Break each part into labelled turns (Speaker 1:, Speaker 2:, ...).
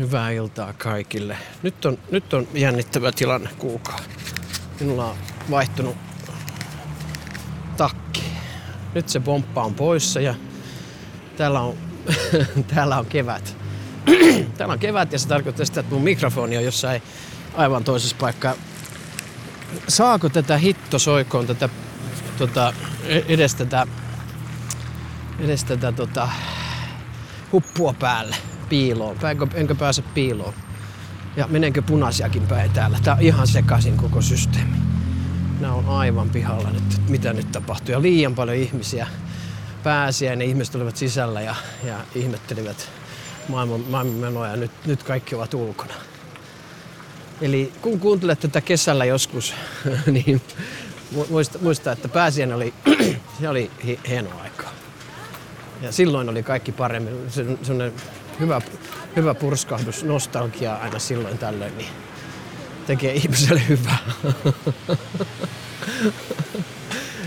Speaker 1: Hyvää iltaa kaikille. Nyt on, nyt on jännittävä tilanne kuukaa. Minulla on vaihtunut takki. Nyt se pomppa on poissa ja täällä on, täällä on kevät. täällä on kevät ja se tarkoittaa sitä, että mun mikrofoni on jossain aivan toisessa paikkaa. Saako tätä hitto soikoon tätä tota, edes tätä, edes tätä tota, huppua päälle piiloon? Enkö, enkö pääse piiloon? Ja menenkö punaisiakin päin täällä? Tää on ihan sekaisin koko systeemi. Nämä on aivan pihalla nyt, mitä nyt tapahtuu. Ja liian paljon ihmisiä pääsiä ja ne ihmiset olivat sisällä ja, ja ihmettelivät maailman, maailman menoa ja nyt, nyt kaikki ovat ulkona. Eli kun kuuntelet tätä kesällä joskus, niin muista, muista että pääsiäinen oli, se oli hieno aika. Ja silloin oli kaikki paremmin. Se, hyvä, hyvä purskahdus, nostalgia aina silloin tällöin, niin tekee ihmiselle hyvää.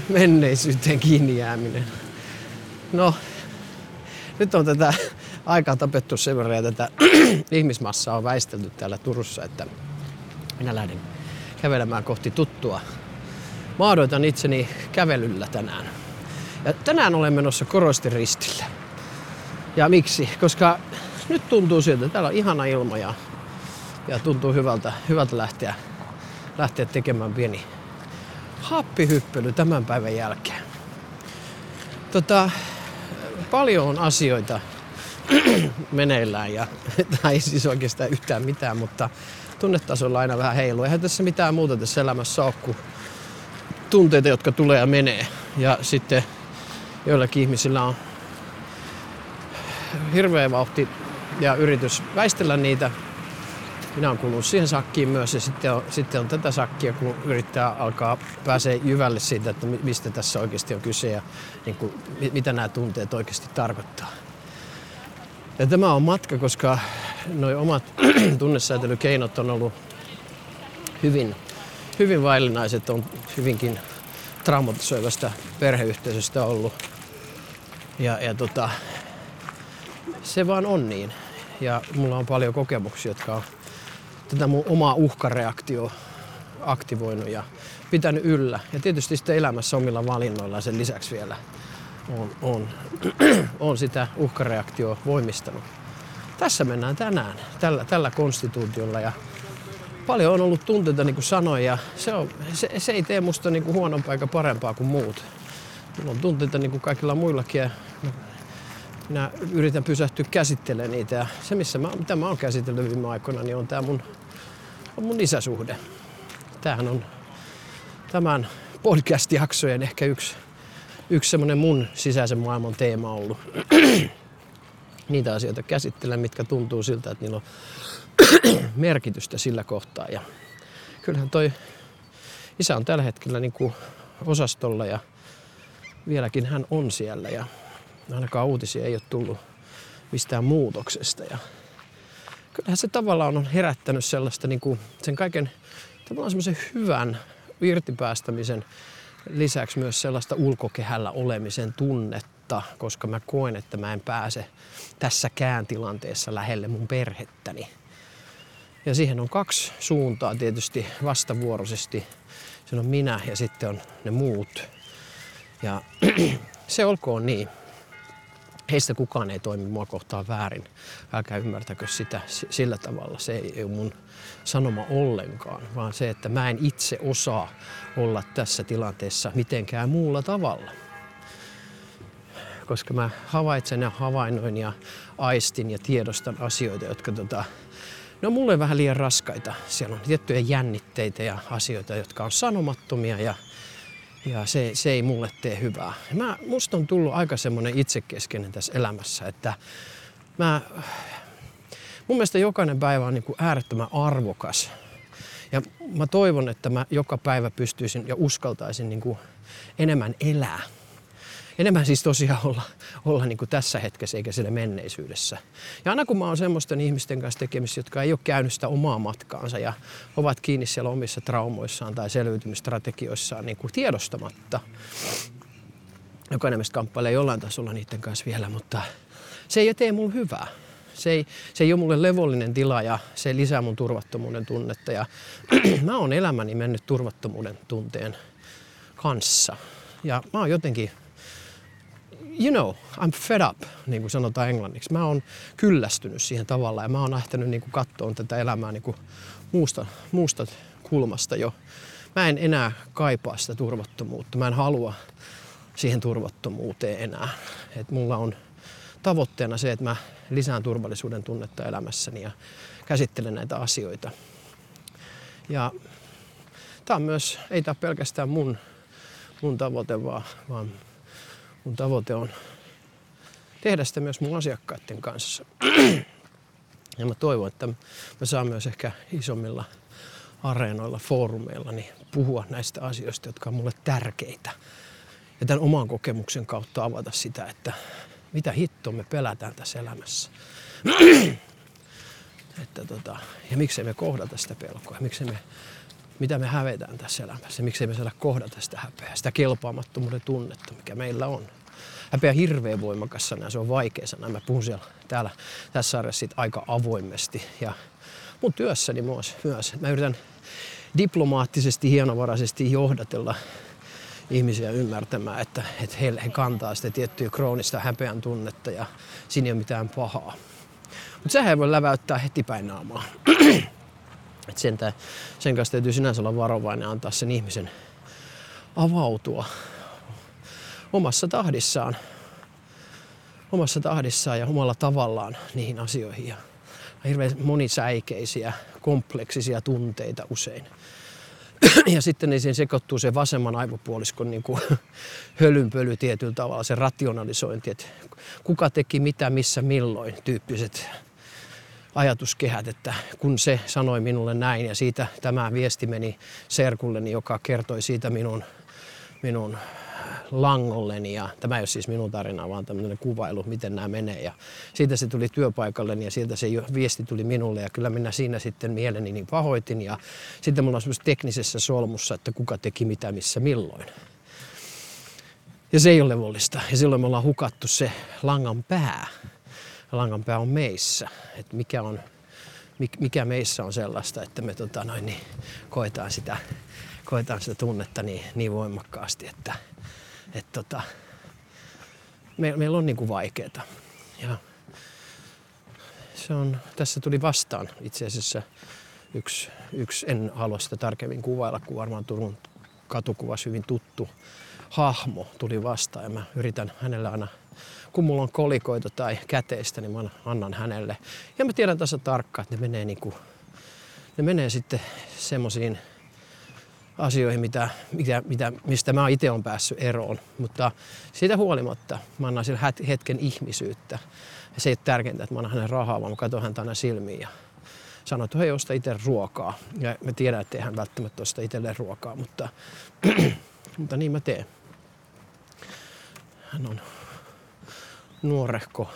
Speaker 1: Menneisyyteen kiinni jääminen. No, nyt on tätä aikaa tapettu sen verran ja tätä ihmismassaa on väistelty täällä Turussa, että minä lähden kävelemään kohti tuttua. Maadoitan itseni kävelyllä tänään. Ja tänään olen menossa Korostin ristille. Ja miksi? Koska nyt tuntuu siltä, että täällä on ihana ilma ja, ja tuntuu hyvältä, hyvältä lähteä, lähteä tekemään pieni happihyppely tämän päivän jälkeen. Tota, paljon on asioita meneillään ja tai ei siis oikeastaan yhtään mitään, mutta tunnetasolla aina vähän heiluu. Eihän tässä mitään muuta tässä elämässä ole kuin tunteita, jotka tulee ja menee. Ja sitten joillakin ihmisillä on hirveä vauhti ja yritys väistellä niitä. Minä olen kuullut siihen sakkiin myös ja sitten on, sitten on tätä sakkia, kun yrittää alkaa pääsee jyvälle siitä, että mistä tässä oikeasti on kyse ja niin kuin, mitä nämä tunteet oikeasti tarkoittaa. Ja tämä on matka, koska nuo omat tunnesäätelykeinot on ollut hyvin, hyvin vaillinaiset, on hyvinkin traumatisoivasta perheyhteisöstä ollut. Ja, ja tota, se vaan on niin. Ja mulla on paljon kokemuksia, jotka on tätä mun omaa uhkareaktio aktivoinut ja pitänyt yllä. Ja tietysti sitten elämässä omilla valinnoilla sen lisäksi vielä on, on, on sitä uhkareaktioa voimistanut. Tässä mennään tänään tällä, tällä konstituutiolla ja paljon on ollut tunteita, niin kuin sanoin, ja se, on, se, se ei tee musta niin kuin huonompaa eikä parempaa kuin muut. Mulla on tunteita niin kuin kaikilla muillakin ja minä yritän pysähtyä käsittelemään niitä. Ja se, missä mä, mitä mä oon käsitellyt viime aikoina, niin on tämä mun, on mun isäsuhde. Tämähän on tämän podcast-jaksojen ehkä yksi, yksi semmoinen mun sisäisen maailman teema ollut. Niitä asioita käsittelen, mitkä tuntuu siltä, että niillä on merkitystä sillä kohtaa. Ja kyllähän toi isä on tällä hetkellä niin kuin osastolla ja vieläkin hän on siellä ja ainakaan uutisia ei ole tullut mistään muutoksesta. Ja kyllähän se tavallaan on herättänyt sellaista niin kuin sen kaiken semmoisen hyvän irtipäästämisen lisäksi myös sellaista ulkokehällä olemisen tunnetta, koska mä koen, että mä en pääse tässäkään tilanteessa lähelle mun perhettäni. Ja siihen on kaksi suuntaa tietysti vastavuoroisesti. Se on minä ja sitten on ne muut. Ja se olkoon niin. Heistä kukaan ei toimi mua kohtaan väärin. Älkää ymmärtäkö sitä sillä tavalla. Se ei ole mun sanoma ollenkaan, vaan se, että mä en itse osaa olla tässä tilanteessa mitenkään muulla tavalla. Koska mä havaitsen ja havainnoin ja aistin ja tiedostan asioita, jotka tota, ne on mulle vähän liian raskaita. Siellä on tiettyjä jännitteitä ja asioita, jotka on sanomattomia ja, ja se, se ei mulle tee hyvää. Mä, musta on tullut aika semmoinen itsekeskeinen tässä elämässä, että mä, mun mielestä jokainen päivä on niin kuin äärettömän arvokas. Ja mä toivon, että mä joka päivä pystyisin ja uskaltaisin niin kuin enemmän elää enemmän siis tosiaan olla, olla niin kuin tässä hetkessä eikä siellä menneisyydessä. Ja aina kun mä oon semmoisten ihmisten kanssa tekemisissä, jotka ei ole käynyt sitä omaa matkaansa ja ovat kiinni siellä omissa traumoissaan tai selviytymistrategioissaan niin kuin tiedostamatta. Jokainen meistä kamppailee jollain tasolla niiden kanssa vielä, mutta se ei tee mulle hyvää. Se ei, se ei ole mulle levollinen tila ja se lisää mun turvattomuuden tunnetta. Ja mä oon elämäni mennyt turvattomuuden tunteen kanssa. Ja mä oon jotenkin, you know, I'm fed up, niin kuin sanotaan englanniksi. Mä oon kyllästynyt siihen tavalla ja mä oon lähtenyt niin kattoon tätä elämää niin kuin muusta, muusta kulmasta jo. Mä en enää kaipaa sitä turvattomuutta. Mä en halua siihen turvattomuuteen enää. Et mulla on tavoitteena se, että mä lisään turvallisuuden tunnetta elämässäni ja käsittelen näitä asioita. Ja tämä on myös, ei tämä pelkästään mun, mun tavoite, vaan, vaan mun tavoite on tehdä sitä myös mun asiakkaiden kanssa. Ja mä toivon, että mä saan myös ehkä isommilla areenoilla, foorumeilla niin puhua näistä asioista, jotka on mulle tärkeitä. Ja tämän oman kokemuksen kautta avata sitä, että mitä hittoa me pelätään tässä elämässä. että tota, ja miksei me kohdata sitä pelkoa, miksei me, mitä me hävetään tässä elämässä, miksei me saada kohdata sitä häpeää, sitä kelpaamattomuuden tunnetta, mikä meillä on. Häpeä hirveän voimakas sana se on vaikea sana. Mä puhun siellä täällä tässä sarjassa aika avoimesti. Ja mun työssäni myös, myös. Mä yritän diplomaattisesti, hienovaraisesti johdatella ihmisiä ymmärtämään, että, että he, he kantaa sitä tiettyä kroonista häpeän tunnetta ja siinä ei ole mitään pahaa. Mutta sehän voi läväyttää heti päin naamaa. Et sen, sen kanssa täytyy sinänsä olla varovainen antaa sen ihmisen avautua omassa tahdissaan, omassa tahdissaan ja omalla tavallaan niihin asioihin. Ja hirveän monisäikeisiä, kompleksisia tunteita usein. ja sitten niin siihen sekoittuu se vasemman aivopuoliskon niin kuin hölynpöly tietyllä tavalla, se rationalisointi, että kuka teki mitä, missä, milloin tyyppiset ajatuskehät, että kun se sanoi minulle näin ja siitä tämä viesti meni serkulleni, joka kertoi siitä minun, minun langolleni ja tämä ei ole siis minun tarina, vaan tämmöinen kuvailu, miten nämä menee. Ja siitä se tuli työpaikalleni ja sieltä se viesti tuli minulle ja kyllä minä siinä sitten mieleni niin pahoitin ja sitten mulla on semmoisessa teknisessä solmussa, että kuka teki mitä, missä, milloin. Ja se ei ole levollista ja silloin me ollaan hukattu se langan pää. Langan pää on meissä, että mikä on mikä meissä on sellaista, että me tota noin, niin koetaan, sitä, koetaan sitä tunnetta niin, niin voimakkaasti, että, et tota, me, meillä on niinku vaikeeta. Ja se on, tässä tuli vastaan itse asiassa yksi, yksi, en halua sitä tarkemmin kuvailla, kun varmaan Turun katukuvassa hyvin tuttu hahmo tuli vastaan ja mä yritän hänelle aina, kun mulla on kolikoita tai käteistä, niin mä annan hänelle. Ja mä tiedän tässä tarkkaan, että ne menee niinku, ne menee sitten semmoisiin asioihin, mitä, mitä, mitä, mistä mä itse olen päässyt eroon. Mutta siitä huolimatta mä annan sille hetken ihmisyyttä. Ja se ei ole tärkeintä, että mä annan hänen rahaa, vaan mä katson häntä aina silmiin ja sanon, että hei, osta itse ruokaa. Ja mä tiedän, että hän välttämättä osta itselleen ruokaa, mutta, mutta niin mä teen. Hän on nuorehko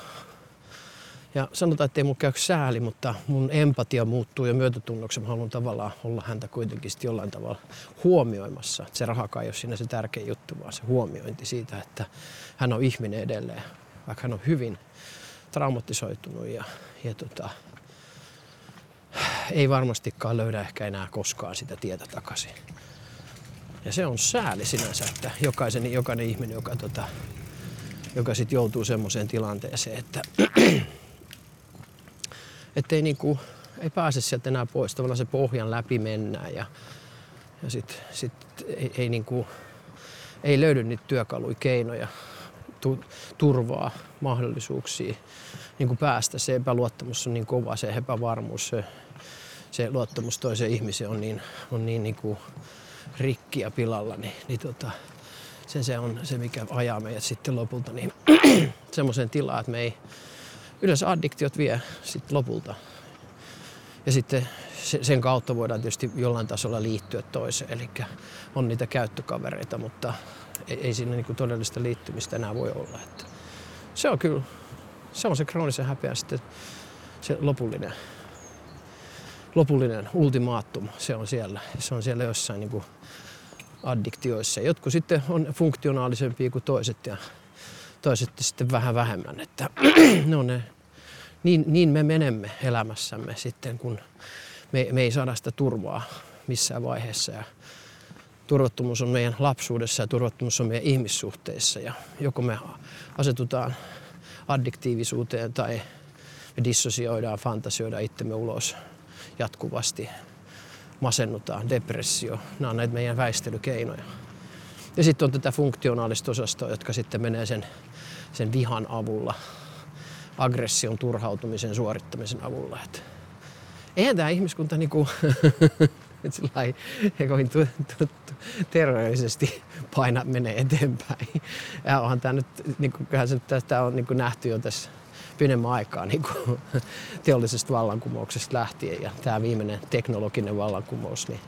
Speaker 1: ja sanotaan, että ei mun käy sääli, mutta mun empatia muuttuu ja myötätunnoksi. Mä haluan tavallaan olla häntä kuitenkin jollain tavalla huomioimassa. Että se rahakaan ei ole siinä se tärkein juttu, vaan se huomiointi siitä, että hän on ihminen edelleen. Vaikka hän on hyvin traumatisoitunut ja, ja tota, ei varmastikaan löydä ehkä enää koskaan sitä tietä takaisin. Ja se on sääli sinänsä, että jokaisen, jokainen ihminen, joka, tota, joka sitten joutuu semmoiseen tilanteeseen, että ettei niinku, ei pääse sieltä enää pois. Tavallaan se pohjan läpi mennään ja, ja sitten sit ei, ei, niinku, ei löydy niitä työkaluja, keinoja, tu, turvaa, mahdollisuuksia niin kuin päästä. Se epäluottamus on niin kova, se epävarmuus, se, se luottamus toiseen ihmiseen on niin, on niin, niin kuin rikki ja pilalla, niin, niin tota, sen se on se, mikä ajaa meidät sitten lopulta niin semmoiseen tilaan, että me ei, yleensä addiktiot vie sitten lopulta. Ja sitten sen kautta voidaan tietysti jollain tasolla liittyä toiseen, eli on niitä käyttökavereita, mutta ei, ei siinä niinku todellista liittymistä enää voi olla. Että se on kyllä, se on se kroonisen häpeä sitten se lopullinen, lopullinen ultimaattum, se on siellä. Se on siellä jossain niin addiktioissa. Jotkut sitten on funktionaalisempia kuin toiset ja toiset sitten vähän vähemmän. Että ne on ne, niin, niin me menemme elämässämme sitten, kun me, me ei saada sitä turvaa missään vaiheessa. Ja turvattomuus on meidän lapsuudessa ja turvattomuus on meidän ihmissuhteissa. Ja joko me asetutaan addiktiivisuuteen tai me dissosioidaan, fantasioidaan itsemme ulos jatkuvasti. Masennutaan, depressio. Nämä on näitä meidän väistelykeinoja. Ja sitten on tätä funktionaalista osastoa, jotka sitten menee sen, sen vihan avulla, aggression, turhautumisen, suorittamisen avulla. Et eihän tämä ihmiskunta niinku, kovin tu, tu, terveellisesti paina menee eteenpäin. Ja onhan tämä nyt, niinku, kyllähän se, tämä on niinku nähty jo tässä pidemmän aikaa niin kuin teollisesta vallankumouksesta lähtien ja tämä viimeinen teknologinen vallankumous, niin,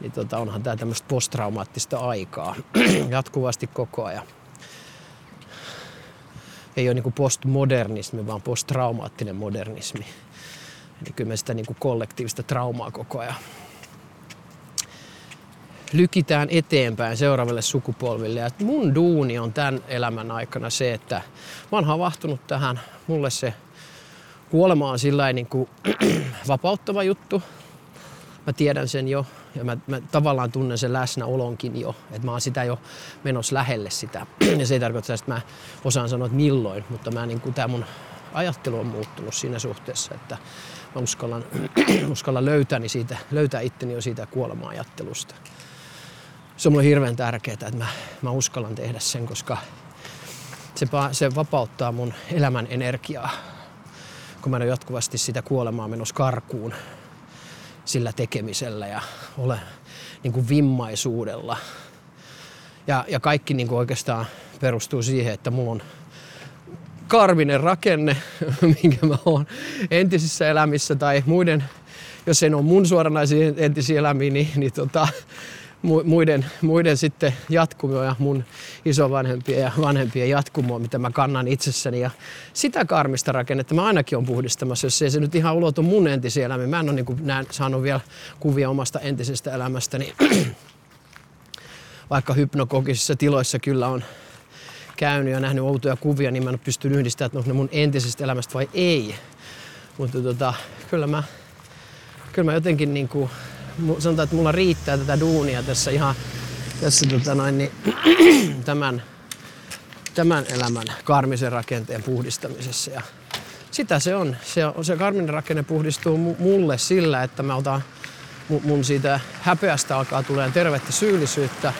Speaker 1: niin tota, onhan tämä tämmöistä posttraumaattista aikaa jatkuvasti koko ajan. Ei ole niin kuin postmodernismi, vaan posttraumaattinen modernismi. Eli kyllä me sitä niin kuin kollektiivista traumaa koko ajan lykitään eteenpäin seuraaville sukupolville. Ja mun duuni on tämän elämän aikana se, että mä oon havahtunut tähän. Mulle se kuolema on sillä niin kuin vapauttava juttu. Mä tiedän sen jo ja mä, mä tavallaan tunnen sen läsnäolonkin jo. Että mä oon sitä jo menossa lähelle sitä. Ja se ei tarkoita että mä osaan sanoa, että milloin, mutta mä niin kuin, tää mun ajattelu on muuttunut siinä suhteessa, että mä uskallan, uskallan löytää, siitä, löytää itteni jo siitä kuolema-ajattelusta se on mulle hirveän tärkeää, että mä, mä uskallan tehdä sen, koska se, se vapauttaa mun elämän energiaa, kun mä en ole jatkuvasti sitä kuolemaa menossa karkuun sillä tekemisellä ja ole niin kuin vimmaisuudella. Ja, ja kaikki niin kuin oikeastaan perustuu siihen, että mulla on karvinen rakenne, minkä mä oon entisissä elämissä tai muiden, jos ei ole mun suoranaisia entisiä elämiä, niin, niin tota, muiden, muiden sitten jatkumoa ja mun isovanhempien ja vanhempien jatkumoa, mitä mä kannan itsessäni. Ja sitä karmista rakennetta mä ainakin on puhdistamassa, jos ei se nyt ihan ulotu mun entisiä elämiä. Mä en ole niin näin, saanut vielä kuvia omasta entisestä elämästäni. Vaikka hypnokogisissa tiloissa kyllä on käynyt ja nähnyt outoja kuvia, niin mä en ole pystynyt yhdistämään, että onko ne mun entisestä elämästä vai ei. Mutta tota, kyllä mä, kyllä mä jotenkin niin kuin sanotaan, että mulla riittää tätä duunia tässä ihan tässä tota noin, niin, tämän, tämän elämän karmisen rakenteen puhdistamisessa. Ja sitä se on. Se, se karminen rakenne puhdistuu mulle sillä, että mä otan mun siitä häpeästä alkaa tulee tervettä syyllisyyttä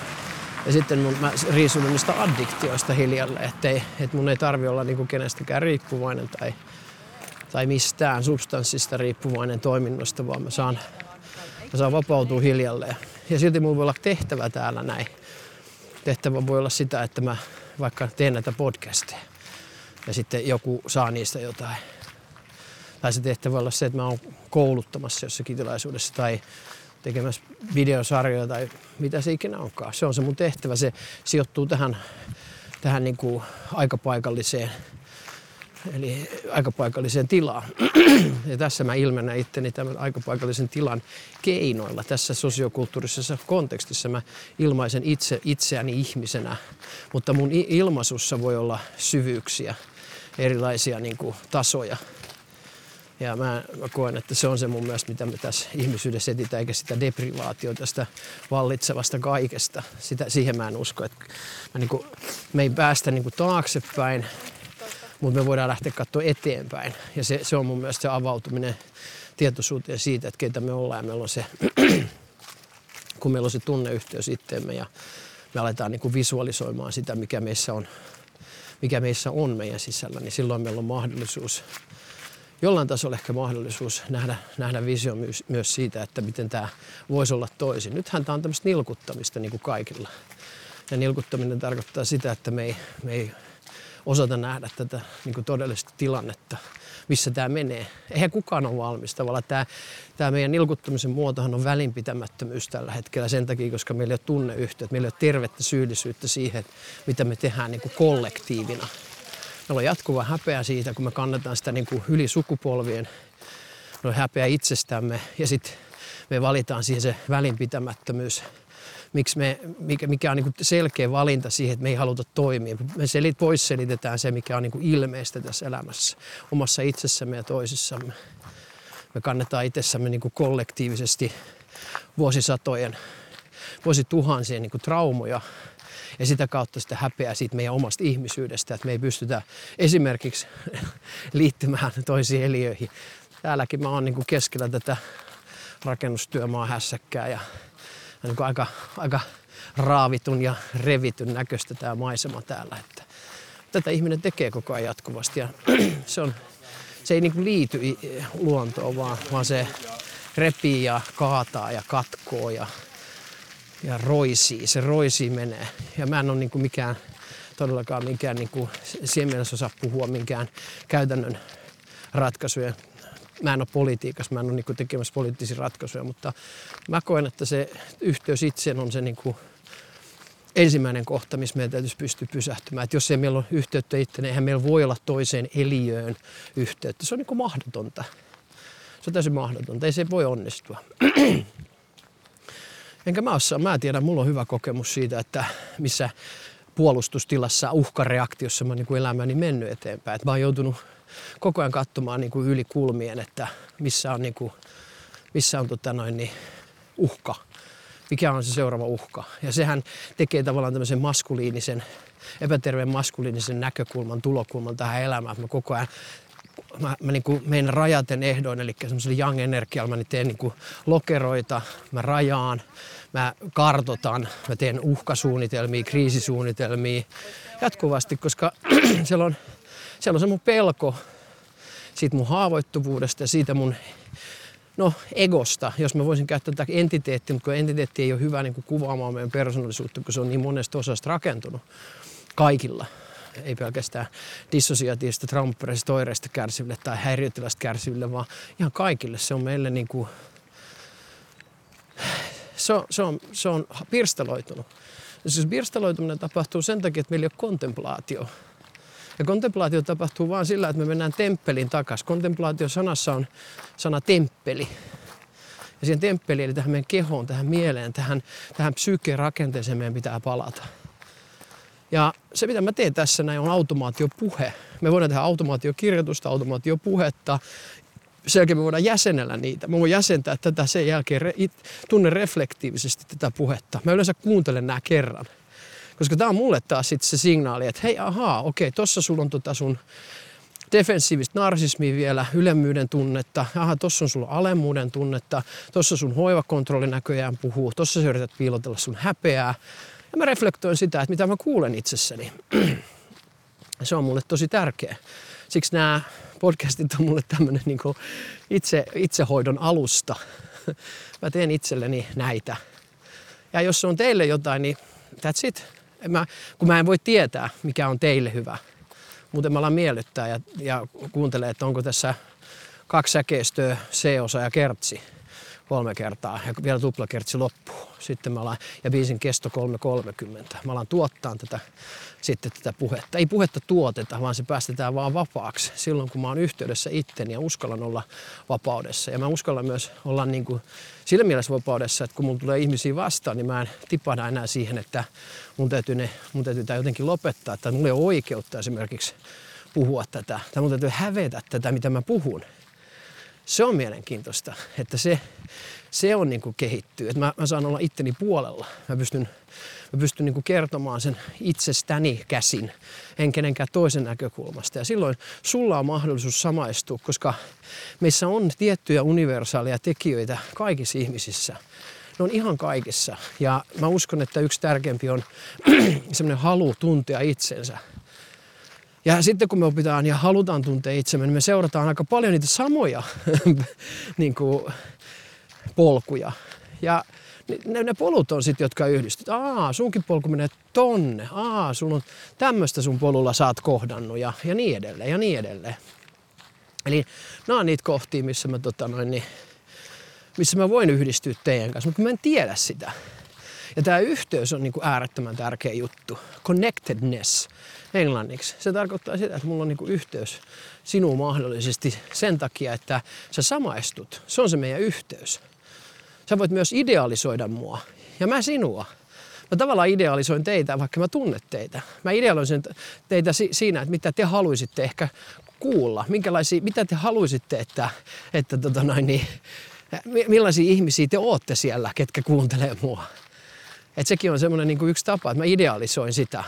Speaker 1: ja sitten mun, mä riisun niistä addiktioista hiljalle, ettei, että mun ei tarvi olla niinku kenestäkään riippuvainen tai, tai mistään substanssista riippuvainen toiminnosta, vaan mä saan Mä saan vapautua hiljalleen. Ja silti mulla voi olla tehtävä täällä näin. Tehtävä voi olla sitä, että mä vaikka teen näitä podcasteja ja sitten joku saa niistä jotain. Tai se tehtävä voi olla se, että mä oon kouluttamassa jossakin tilaisuudessa tai tekemässä videosarjoja tai mitä se ikinä onkaan. Se on se mun tehtävä. Se sijoittuu tähän, tähän niin kuin aikapaikalliseen eli aikapaikalliseen tilaan. Ja tässä mä ilmennän itteni tämän aikapaikallisen tilan keinoilla. Tässä sosiokulttuurisessa kontekstissa mä ilmaisen itse itseäni ihmisenä, mutta mun ilmaisussa voi olla syvyyksiä, erilaisia niin kuin, tasoja. Ja mä, mä koen, että se on se mun mielestä, mitä me tässä ihmisyydessä etsitään, eikä sitä deprivaatiota tästä vallitsevasta kaikesta. Sitä, siihen mä en usko. Että mä, niin kuin, me ei päästä niin kuin, taaksepäin, mutta me voidaan lähteä katsoa eteenpäin. Ja se, se on mun mielestä se avautuminen tietoisuuteen siitä, että keitä me ollaan ja meillä on se, kun meillä on se tunneyhteys itteemme ja me aletaan niin kuin visualisoimaan sitä, mikä meissä on, mikä meissä on meidän sisällä, niin silloin meillä on mahdollisuus, jollain tasolla ehkä mahdollisuus nähdä, nähdä visio myös, myös siitä, että miten tämä voisi olla toisin. Nythän tämä on tämmöistä nilkuttamista niin kuin kaikilla. Ja nilkuttaminen tarkoittaa sitä, että me ei, me ei osata nähdä tätä niin kuin todellista tilannetta, missä tämä menee. Eihän kukaan ole valmis. Tavallaan tämä, tämä meidän nilkuttamisen muotohan on välinpitämättömyys tällä hetkellä sen takia, koska meillä ei ole tunneyhteyttä, meillä ei ole tervettä syyllisyyttä siihen, mitä me tehdään niin kuin kollektiivina. Meillä on jatkuva häpeä siitä, kun me kannetaan sitä niin kuin yli sukupolvien no häpeä itsestämme ja sitten me valitaan siihen se välinpitämättömyys miksi me, mikä, mikä on niin selkeä valinta siihen, että me ei haluta toimia. Me selit, pois selitetään se, mikä on niin ilmeistä tässä elämässä, omassa itsessämme ja toisissamme. Me kannetaan itsessämme niin kollektiivisesti vuosisatojen, vuosituhansien niin traumoja ja sitä kautta sitä häpeää siitä meidän omasta ihmisyydestä, että me ei pystytä esimerkiksi liittymään toisiin eliöihin. Täälläkin mä oon niin keskellä tätä rakennustyömaa hässäkkää ja niin aika, aika raavitun ja revityn näköistä tämä maisema täällä. Että tätä ihminen tekee koko ajan jatkuvasti ja se, on, se ei niin liity luontoon, vaan, vaan se repii ja kaataa ja katkoo ja ja roisii. Se roisii menee. Ja mä en ole niin kuin mikään, todellakaan mikään, niin kuin, siinä mielessä osaa puhua minkään käytännön ratkaisuja. Mä en ole politiikassa, mä en ole niin tekemässä poliittisia ratkaisuja, mutta mä koen, että se yhteys itseen on se niin kuin ensimmäinen kohta, missä meidän täytyisi pystyä pysähtymään. Että jos ei meillä ole yhteyttä itse, niin eihän meillä voi olla toiseen eliöön yhteyttä. Se on niin kuin mahdotonta. Se on täysin mahdotonta. Ei se voi onnistua. Enkä mä osaa, mä tiedän, mulla on hyvä kokemus siitä, että missä puolustustilassa, uhkareaktiossa mä oon niin elämäni mennyt eteenpäin. Et mä oon joutunut koko ajan katsomaan niin kuin yli kulmien, että missä on, niin kuin, missä on tota noin, niin uhka, mikä on se seuraava uhka. Ja sehän tekee tavallaan tämmöisen maskuliinisen, epäterveen maskuliinisen näkökulman, tulokulman tähän elämään. Mä koko ajan mä, mä niin kuin menen rajaten ehdoin, eli semmoisella young energialla mä niin teen niin kuin lokeroita, mä rajaan, mä kartotan, mä teen uhkasuunnitelmia, kriisisuunnitelmia jatkuvasti, koska siellä on, siellä on se mun pelko siitä mun haavoittuvuudesta ja siitä mun no, egosta, jos mä voisin käyttää tätä entiteettiä, mutta kun entiteetti ei ole hyvä niin kuin kuvaamaan meidän persoonallisuutta, kun se on niin monesta osasta rakentunut kaikilla ei pelkästään dissosiatiivista traumaperäisistä oireista kärsiville tai häiriötilasta kärsiville, vaan ihan kaikille. Se on meille niin kuin, se on, se on, se on pirstaloitunut. Siis pirstaloituminen tapahtuu sen takia, että meillä ei ole kontemplaatio. Ja kontemplaatio tapahtuu vain sillä, että me mennään temppeliin takaisin. Kontemplaatio-sanassa on sana temppeli. Ja siihen temppeliin, eli tähän meidän kehoon, tähän mieleen, tähän, tähän psyykkeen rakenteeseen meidän pitää palata. Ja se, mitä mä teen tässä näin, on automaatiopuhe. Me voidaan tehdä automaatiokirjoitusta, automaatiopuhetta. Sen jälkeen me voidaan jäsenellä niitä. Mä voin jäsentää tätä sen jälkeen, tunne reflektiivisesti tätä puhetta. Mä yleensä kuuntelen nämä kerran. Koska tämä on mulle taas sit se signaali, että hei, ahaa, okei, tossa sulla on tota sun defensiivistä narsismia vielä, ylemmyyden tunnetta, aha, tossa on sulla alemmuuden tunnetta, tossa sun hoivakontrolli näköjään puhuu, tossa sä yrität piilotella sun häpeää, ja mä reflektoin sitä, että mitä mä kuulen itsessäni. Se on mulle tosi tärkeä. Siksi nämä podcastit on mulle tämmöinen niin itse, itsehoidon alusta. Mä teen itselleni näitä. Ja jos se on teille jotain, niin that's it. Mä, kun mä en voi tietää, mikä on teille hyvä. Muuten mä alan miellyttää ja, ja kuuntelee, että onko tässä kaksi säkeistöä, C-osa ja kertsi kolme kertaa ja vielä tuplakertsi loppuu. Sitten mä alan, ja biisin kesto 3.30. Mä alan tuottaa tätä, sitten tätä puhetta. Ei puhetta tuoteta, vaan se päästetään vaan vapaaksi silloin, kun mä oon yhteydessä itteni ja uskallan olla vapaudessa. Ja mä uskallan myös olla niin kuin sillä mielessä vapaudessa, että kun mun tulee ihmisiä vastaan, niin mä en tipahda enää siihen, että mun täytyy, ne, mun täytyy tämä jotenkin lopettaa. Että mulla ei ole oikeutta esimerkiksi puhua tätä. Tai mun täytyy hävetä tätä, mitä mä puhun se on mielenkiintoista, että se, se on niin kuin kehittyy. Että mä, mä saan olla itteni puolella. Mä pystyn, mä pystyn niin kuin kertomaan sen itsestäni käsin, en kenenkään toisen näkökulmasta. Ja silloin sulla on mahdollisuus samaistua, koska meissä on tiettyjä universaaleja tekijöitä kaikissa ihmisissä. Ne on ihan kaikissa. Ja mä uskon, että yksi tärkeämpi on semmoinen halu tuntea itsensä ja sitten kun me opitaan ja halutaan tuntea itsemme, niin me seurataan aika paljon niitä samoja niin kuin, polkuja. Ja ne, ne polut on sitten, jotka yhdistyt. Aa, sunkin polku menee tonne. Aa, sun on tämmöistä sun polulla saat kohdannut ja, ja niin edelleen ja niin edelleen. Eli nämä on niitä kohtia, missä mä, tota noin, niin, missä mä voin yhdistyä teidän kanssa, mutta mä en tiedä sitä. Ja tämä yhteys on niin kuin äärettömän tärkeä juttu. Connectedness englanniksi. Se tarkoittaa sitä, että mulla on niin yhteys sinuun mahdollisesti sen takia, että sä samaistut. Se on se meidän yhteys. Sä voit myös idealisoida mua ja mä sinua. mä tavallaan idealisoin teitä, vaikka mä tunnet teitä. Mä idealisoin teitä si- siinä, että mitä te haluaisitte ehkä kuulla, minkälaisia, mitä te haluaisitte, että, että tota noin, niin, millaisia ihmisiä te ootte siellä, ketkä kuuntelee mua. Et sekin on semmoinen niin yksi tapa, että mä idealisoin sitä.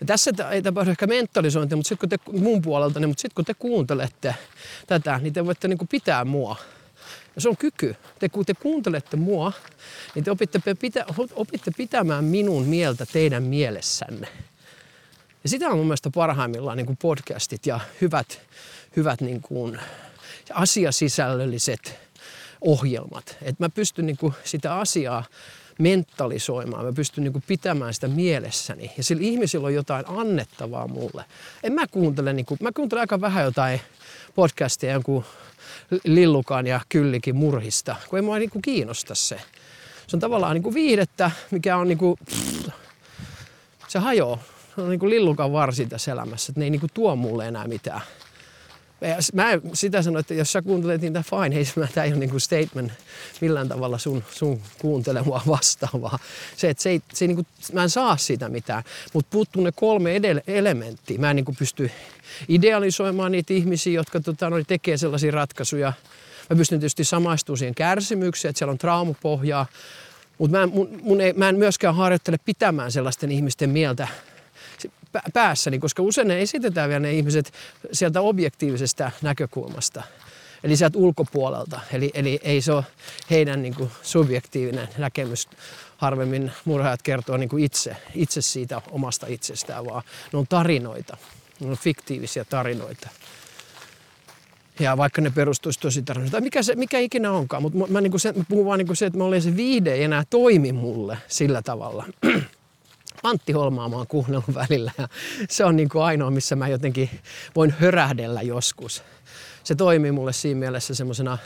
Speaker 1: Ja tässä ei tapahdu ehkä mentalisointi, mutta sitten kun te mun puolelta, niin, mutta sitten kun te kuuntelette tätä, niin te voitte niin kuin pitää mua. Ja se on kyky. Te, kun te kuuntelette mua, niin te opitte, pitä, opitte pitämään minun mieltä teidän mielessänne. Ja sitä on mun mielestä parhaimmillaan niin kuin podcastit ja hyvät, hyvät niin kuin asiasisällölliset ohjelmat. Että mä pystyn niin kuin sitä asiaa mentalisoimaan, mä pystyn niin kuin pitämään sitä mielessäni. Ja sillä ihmisillä on jotain annettavaa mulle. En mä kuuntele, niin kuin, mä kuuntelen aika vähän jotain podcastia jonkun Lillukan ja Kyllikin murhista, kun ei mua niin kuin kiinnosta se. Se on tavallaan niin kuin viihdettä, mikä on niin kuin, se hajoaa. Se on niin kuin lillukan varsi tässä elämässä, että ne ei niin kuin tuo mulle enää mitään. Mä sitä sano, että jos sä kuuntelet niitä fine, hei, tämä ei ole niinku statement millään tavalla sun, sun kuuntelemaa vastaavaa. Se, että se ei, se ei niinku, mä en saa siitä mitään, mutta puuttuu ne kolme edelle, elementtiä. Mä en niinku pysty idealisoimaan niitä ihmisiä, jotka tota, no, tekee sellaisia ratkaisuja. Mä pystyn tietysti samaistumaan siihen kärsimykseen, että siellä on traumapohjaa, mutta mä, mun, mä en myöskään harjoittele pitämään sellaisten ihmisten mieltä päässäni, koska usein ne esitetään vielä ne ihmiset sieltä objektiivisesta näkökulmasta. Eli sieltä ulkopuolelta. Eli, eli ei se ole heidän niin kuin, subjektiivinen näkemys. Harvemmin murhaajat kertoo niin kuin itse, itse siitä omasta itsestään, vaan ne on tarinoita. Ne on fiktiivisiä tarinoita. Ja vaikka ne perustuisi tosi tarinoita, tai mikä, se, mikä ikinä onkaan, mutta mä, mä, niin kuin se, mä puhun vaan niin kuin se, että mä olen se viide ei enää toimi mulle sillä tavalla. Antti Holmaa mä oon kuunnellut välillä ja se on niin kuin ainoa, missä mä jotenkin voin hörähdellä joskus. Se toimii mulle siinä mielessä semmoisena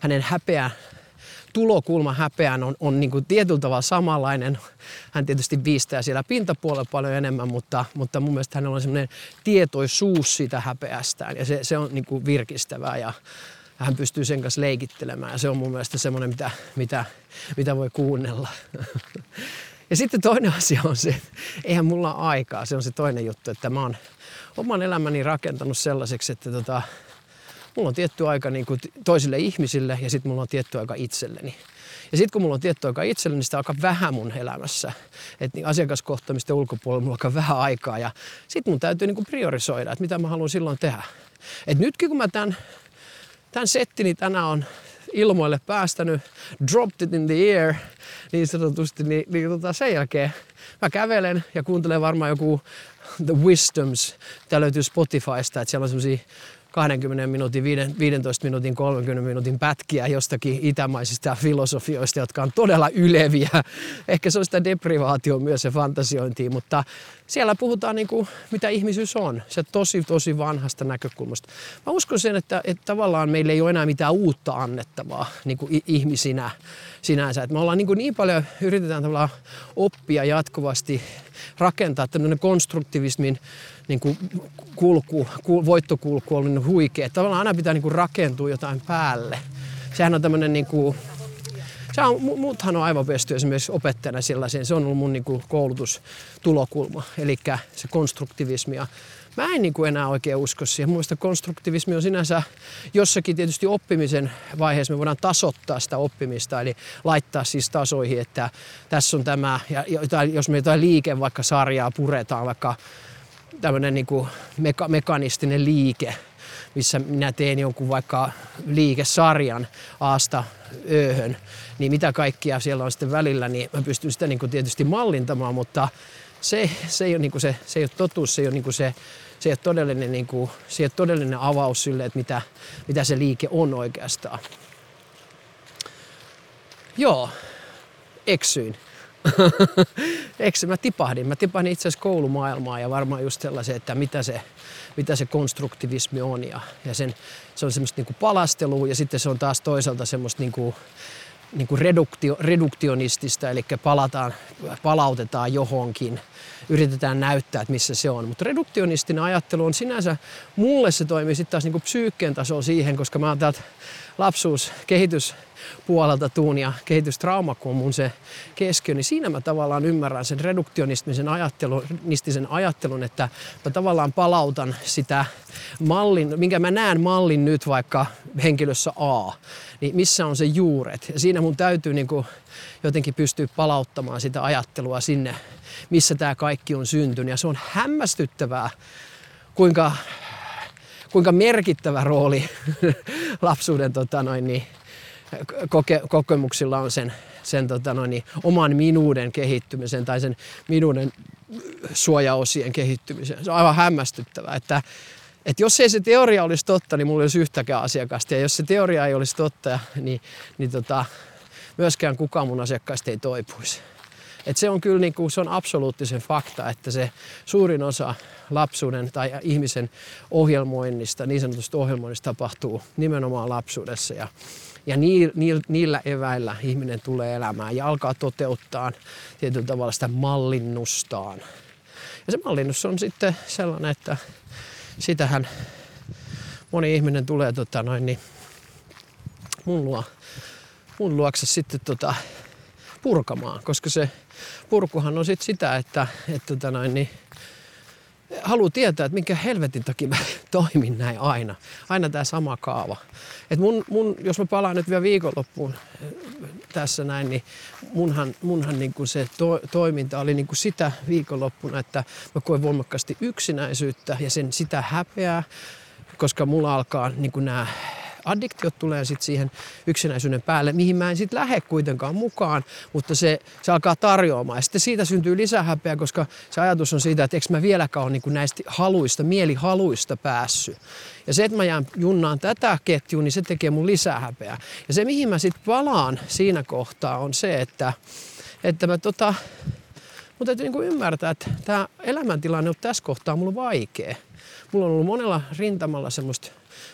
Speaker 1: hänen häpeä, tulokulma häpeään on, on niin kuin tietyllä tavalla samanlainen. Hän tietysti viistää siellä pintapuolella paljon enemmän, mutta, mutta mun mielestä hänellä on semmoinen tietoisuus siitä häpeästään ja se, se on niin kuin virkistävää ja hän pystyy sen kanssa leikittelemään ja se on mun mielestä semmoinen, mitä, mitä, mitä voi kuunnella. Ja sitten toinen asia on se, että eihän mulla aikaa. Se on se toinen juttu, että mä oon oman elämäni rakentanut sellaiseksi, että tota, mulla on tietty aika niin kuin toisille ihmisille ja sitten mulla on tietty aika itselleni. Ja sitten kun mulla on tietty aika itselleni, niin sitä aika vähän mun elämässä. Että niin asiakaskohtaamisten ulkopuolella mulla on vähän aikaa ja sitten mun täytyy niin kuin priorisoida, että mitä mä haluan silloin tehdä. Et nytkin kun mä tämän, tämän settini tänään on ilmoille päästänyt, dropped it in the air, niin sanotusti, niin, niin tota sen jälkeen mä kävelen ja kuuntelen varmaan joku The Wisdoms, tää löytyy Spotifysta, että siellä on semmosia 20 minuutin, 15 minuutin, 30 minuutin pätkiä jostakin itämaisista filosofioista, jotka on todella yleviä. Ehkä se on sitä deprivaatio myös se fantasiointia, mutta siellä puhutaan niin kuin, mitä ihmisyys on. Se tosi, tosi vanhasta näkökulmasta. Mä uskon sen, että, että tavallaan meillä ei ole enää mitään uutta annettavaa niin kuin ihmisinä sinänsä. Että me ollaan niin, kuin niin paljon, yritetään tavallaan oppia jatkuvasti, rakentaa tämmöinen konstruktivismin niin kuin kulku, voittokulku on niin huikea. Tavallaan aina pitää niin kuin rakentua jotain päälle. Sehän on tämmöinen niin kuin, se on, muuthan on aivan pesty esimerkiksi opettajana sellaisen. Se on ollut mun niin kuin koulutustulokulma, eli se konstruktivismi. Ja mä en niin enää oikein usko siihen. Mun konstruktivismi on sinänsä jossakin tietysti oppimisen vaiheessa me voidaan tasoittaa sitä oppimista, eli laittaa siis tasoihin, että tässä on tämä, ja jos me jotain liike vaikka sarjaa puretaan, vaikka tämmöinen niin kuin meka- mekanistinen liike, missä minä teen jonkun vaikka liikesarjan aasta ööhön, niin mitä kaikkia siellä on sitten välillä, niin mä pystyn sitä niin kuin tietysti mallintamaan, mutta se, se, ei ole niin kuin se, se ei ole totuus, se ei ole, niin kuin se, se ei ole todellinen, niin kuin, se ei ole todellinen avaus sille, että mitä, mitä se liike on oikeastaan. Joo, eksyin. Eikö mä tipahdin? Mä tipahdin itse asiassa koulumaailmaa ja varmaan just sellaisen, että mitä se, mitä se konstruktivismi on. Ja, ja sen, se on semmoista niinku palastelua ja sitten se on taas toisaalta semmoista niinku, niinku reduktio, reduktionistista, eli palataan, palautetaan johonkin, yritetään näyttää, että missä se on. Mutta reduktionistinen ajattelu on sinänsä, mulle se toimii sitten taas niinku psyykkeen tasolla siihen, koska mä oon täältä lapsuus, kehitys puolelta tuun ja kehitystrauma, kun on mun se keskiö, niin siinä mä tavallaan ymmärrän sen reduktionistisen ajattelun, ajattelun, että mä tavallaan palautan sitä mallin, minkä mä näen mallin nyt vaikka henkilössä A, niin missä on se juuret. Ja siinä mun täytyy niin kuin jotenkin pystyä palauttamaan sitä ajattelua sinne, missä tämä kaikki on syntynyt. Ja se on hämmästyttävää, kuinka, kuinka merkittävä rooli lapsuuden tota noin, niin, koke, kokemuksilla on sen, sen tota noin, niin, oman minuuden kehittymisen tai sen minuuden suojaosien kehittymisen. Se on aivan hämmästyttävää, että, että jos ei se teoria olisi totta, niin mulla ei olisi yhtäkään asiakasta. Ja jos se teoria ei olisi totta, niin, niin tota, myöskään kukaan mun asiakkaista ei toipuisi. Et se on kyllä niin kuin, se on absoluuttisen fakta, että se suurin osa lapsuuden tai ihmisen ohjelmoinnista, niin sanotusta ohjelmoinnista tapahtuu nimenomaan lapsuudessa. Ja, ja niillä eväillä ihminen tulee elämään ja alkaa toteuttaa tietyllä tavalla sitä mallinnustaan. Ja se mallinnus on sitten sellainen, että sitähän moni ihminen tulee tota noin, niin mun, luo, mun luokse sitten tota, purkamaan, koska se purkuhan on sitten sitä, että, että tota noin, niin, haluaa tietää, että minkä helvetin takia mä toimin näin aina. Aina tämä sama kaava. Et mun, mun, jos mä palaan nyt vielä viikonloppuun äh, tässä näin, niin munhan, munhan niin kuin se to, toiminta oli niin kuin sitä viikonloppuna, että mä koen voimakkaasti yksinäisyyttä ja sen sitä häpeää, koska mulla alkaa niin kuin nämä addiktiot tulee sitten siihen yksinäisyyden päälle, mihin mä en sitten lähde kuitenkaan mukaan, mutta se, se alkaa tarjoamaan. Ja sitten siitä syntyy lisähäpeä, koska se ajatus on siitä, että eikö mä vieläkään ole niin näistä haluista, mielihaluista päässyt. Ja se, että mä jään junnaan tätä ketjua, niin se tekee mun lisähäpeä. Ja se, mihin mä sitten palaan siinä kohtaa, on se, että, että mä tota, mutta täytyy niin ymmärtää, että tämä elämäntilanne on tässä kohtaa mulla vaikea. Mulla on ollut monella rintamalla semmoista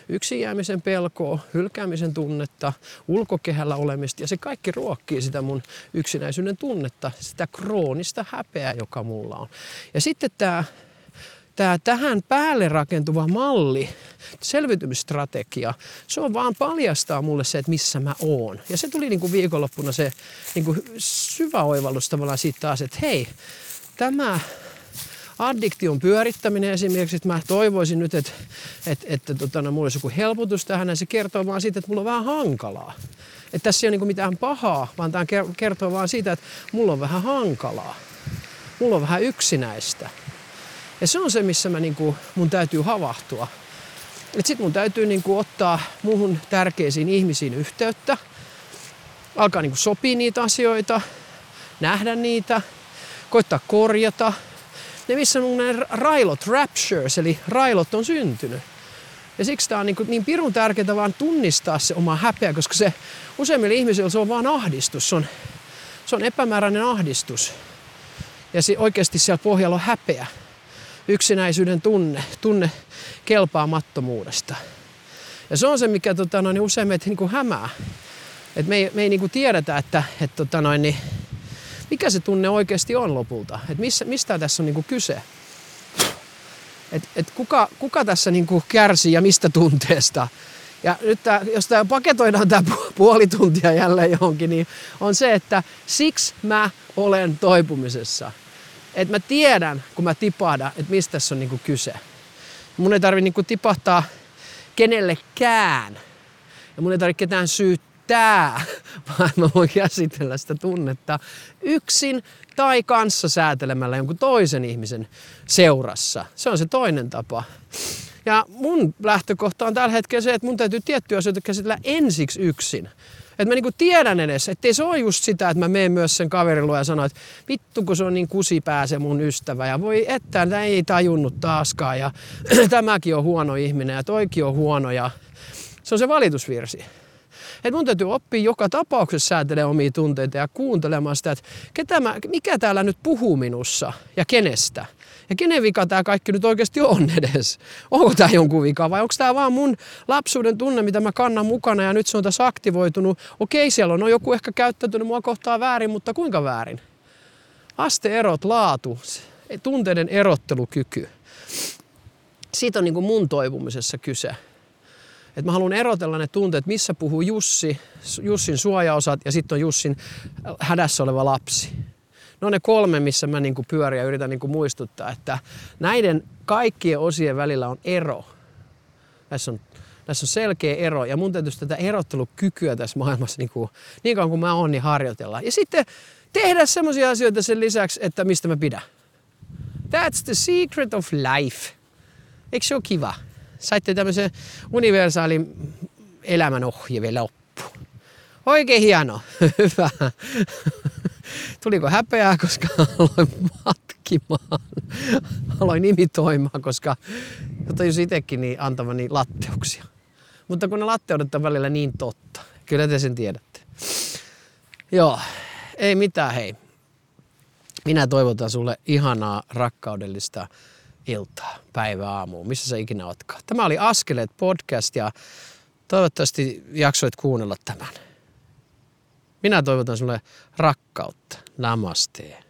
Speaker 1: yksin jäämisen pelkoa, hylkäämisen tunnetta, ulkokehällä olemista ja se kaikki ruokkii sitä mun yksinäisyyden tunnetta, sitä kroonista häpeää, joka mulla on. Ja sitten tämä tämä tähän päälle rakentuva malli, selviytymisstrategia, se on vaan paljastaa mulle se, että missä mä oon. Ja se tuli niin kuin viikonloppuna se niin kuin syvä oivallus tavallaan siitä taas, että hei, tämä addiktion pyörittäminen esimerkiksi, että mä toivoisin nyt, että, että, että tota, no, mulla olisi joku helpotus tähän, ja se kertoo vaan siitä, että mulla on vähän hankalaa. Että tässä ei ole niin mitään pahaa, vaan tämä kertoo vaan siitä, että mulla on vähän hankalaa. Mulla on vähän yksinäistä. Ja se on se, missä mä, niin kuin, mun täytyy havahtua. Sitten mun täytyy niin kuin, ottaa muuhun tärkeisiin ihmisiin yhteyttä, alkaa niin kuin, sopia niitä asioita, nähdä niitä, koittaa korjata, ne missä on ne railot, raptures, eli railot on syntynyt. Ja siksi tämä on niin, niin pirun tärkeää vaan tunnistaa se oma häpeä, koska se useimmilla ihmisillä se on vaan ahdistus. Se on, se on epämääräinen ahdistus. Ja se, oikeasti siellä pohjalla on häpeä. Yksinäisyyden tunne, tunne kelpaamattomuudesta. Ja se on se, mikä tota, noin, usein meitä niin kuin hämää. Et me ei, me ei niin kuin tiedetä, että et, tota, noin, niin, mikä se tunne oikeasti on lopulta. Että missä, mistä tässä on niinku kyse. Et, et kuka, kuka tässä niinku kärsii ja mistä tunteesta. Ja nyt tää, jos tämä paketoidaan tämä puoli tuntia jälleen johonkin, niin on se, että siksi mä olen toipumisessa. Että mä tiedän, kun mä tipahdan, että mistä tässä on niinku kyse. Mun ei tarvi niinku tipahtaa kenellekään. Ja mun ei tarvitse ketään syyttää tää, vaan mä voin käsitellä sitä tunnetta yksin tai kanssa säätelemällä jonkun toisen ihmisen seurassa. Se on se toinen tapa. Ja mun lähtökohta on tällä hetkellä se, että mun täytyy tiettyjä asioita käsitellä ensiksi yksin. Että mä niinku tiedän edes, ettei se ole just sitä, että mä menen myös sen kaverilla ja sanon, että vittu kun se on niin kusipää se mun ystävä ja voi että tämä ei tajunnut taaskaan ja tämäkin on huono ihminen ja toikin on huono ja se on se valitusvirsi. Että mun täytyy oppia joka tapauksessa säätelemään omia tunteita ja kuuntelemaan sitä, että ketä mä, mikä täällä nyt puhuu minussa ja kenestä. Ja kenen vika tämä kaikki nyt oikeasti on edes? Onko tämä jonkun vika vai onko tämä vaan mun lapsuuden tunne, mitä mä kannan mukana ja nyt se on tässä aktivoitunut. Okei, siellä on no, joku ehkä käyttäytynyt mua kohtaa väärin, mutta kuinka väärin? Asteerot, laatu, tunteiden erottelukyky. Siitä on niin kuin mun toipumisessa kyse. Että mä haluan erotella ne tunteet, missä puhuu Jussi, Jussin suojaosat ja sitten on Jussin hädässä oleva lapsi. Ne on ne kolme, missä mä niinku pyörin ja yritän niinku muistuttaa, että näiden kaikkien osien välillä on ero. Tässä on, tässä on selkeä ero ja mun täytyisi tätä erottelukykyä tässä maailmassa niin, kuin, niin kauan kuin mä oon, niin harjoitella. Ja sitten tehdä semmoisia asioita sen lisäksi, että mistä mä pidän. That's the secret of life. Eikö se ole kiva? Saitte tämmöisen universaalin elämän ohje vielä loppuun. Oikein hieno. Hyvä. Tuliko häpeää, koska aloin matkimaan. Aloin imitoimaan, koska jos itsekin niin antavani latteuksia. Mutta kun ne latteudet on välillä niin totta. Kyllä te sen tiedätte. Joo, ei mitään hei. Minä toivotan sulle ihanaa rakkaudellista iltaa, päivää, aamua, missä sä ikinä ootkaan. Tämä oli Askeleet podcast ja toivottavasti jaksoit kuunnella tämän. Minä toivotan sulle rakkautta. Namaste.